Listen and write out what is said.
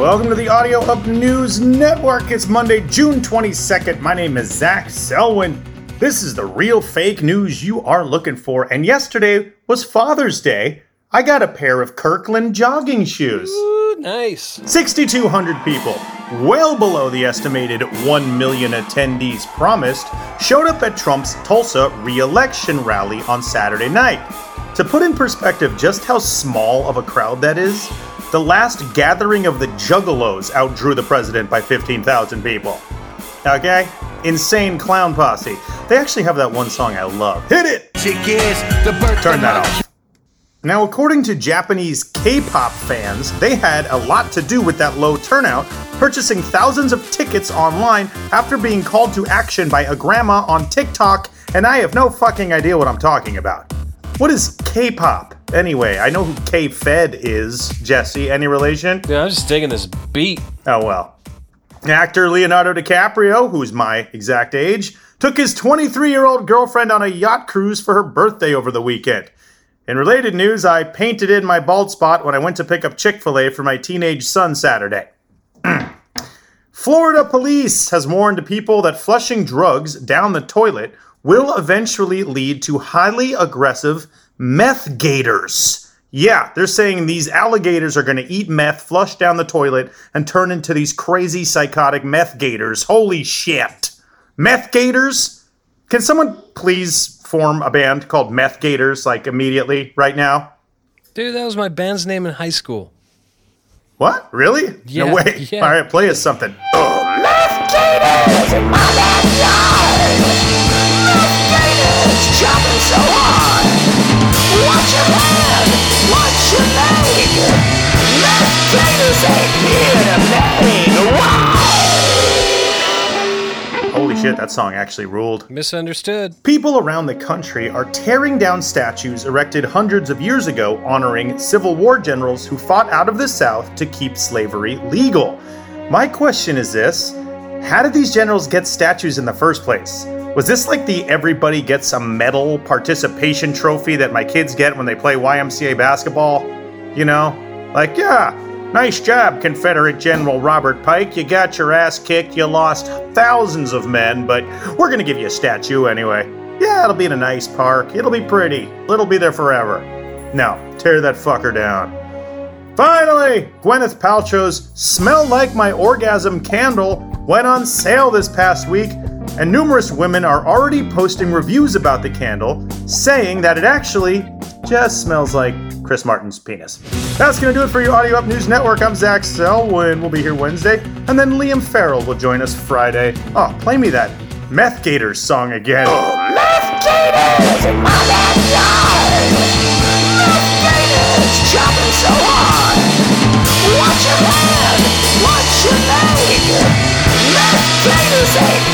Welcome to the Audio Up News Network. It's Monday, June 22nd. My name is Zach Selwyn. This is the real fake news you are looking for. And yesterday was Father's Day. I got a pair of Kirkland jogging shoes. Ooh, nice. 6,200 people, well below the estimated 1 million attendees promised, showed up at Trump's Tulsa re election rally on Saturday night. To put in perspective just how small of a crowd that is, the last gathering of the Juggalos outdrew the president by 15,000 people. Okay? Insane clown posse. They actually have that one song I love. Hit it! Turn that off. Now, according to Japanese K pop fans, they had a lot to do with that low turnout, purchasing thousands of tickets online after being called to action by a grandma on TikTok, and I have no fucking idea what I'm talking about. What is K pop? Anyway, I know who K Fed is, Jesse. Any relation? Yeah, I'm just digging this beat. Oh well. Actor Leonardo DiCaprio, who's my exact age, took his 23 year old girlfriend on a yacht cruise for her birthday over the weekend. In related news, I painted in my bald spot when I went to pick up Chick fil A for my teenage son Saturday. Florida police has warned people that flushing drugs down the toilet will eventually lead to highly aggressive meth gators. Yeah, they're saying these alligators are going to eat meth, flush down the toilet, and turn into these crazy psychotic meth gators. Holy shit. Meth gators? Can someone please form a band called Meth Gators, like immediately, right now? Dude, that was my band's name in high school. What? Really? Yeah, no way. yeah. All right, play us something. Holy shit, um, that song actually ruled. Misunderstood. People around the country are tearing down statues erected hundreds of years ago honoring Civil War generals who fought out of the South to keep slavery legal. My question is this How did these generals get statues in the first place? Was this like the everybody gets a medal participation trophy that my kids get when they play YMCA basketball? You know? Like, yeah, nice job, Confederate General Robert Pike. You got your ass kicked, you lost thousands of men, but we're gonna give you a statue anyway. Yeah, it'll be in a nice park, it'll be pretty, it'll be there forever. Now, tear that fucker down. Finally, Gwyneth Paltrow's Smell Like My Orgasm candle went on sale this past week, and numerous women are already posting reviews about the candle, saying that it actually just smells like Chris Martin's penis. That's going to do it for you, Audio Up News Network. I'm Zach Selwyn. We'll be here Wednesday, and then Liam Farrell will join us Friday. Oh, play me that Meth Gators song again. Oh, Meth Gators, my bad. Meth Gators, chopping so hard. Watch your head, watch your leg. Meth Gators,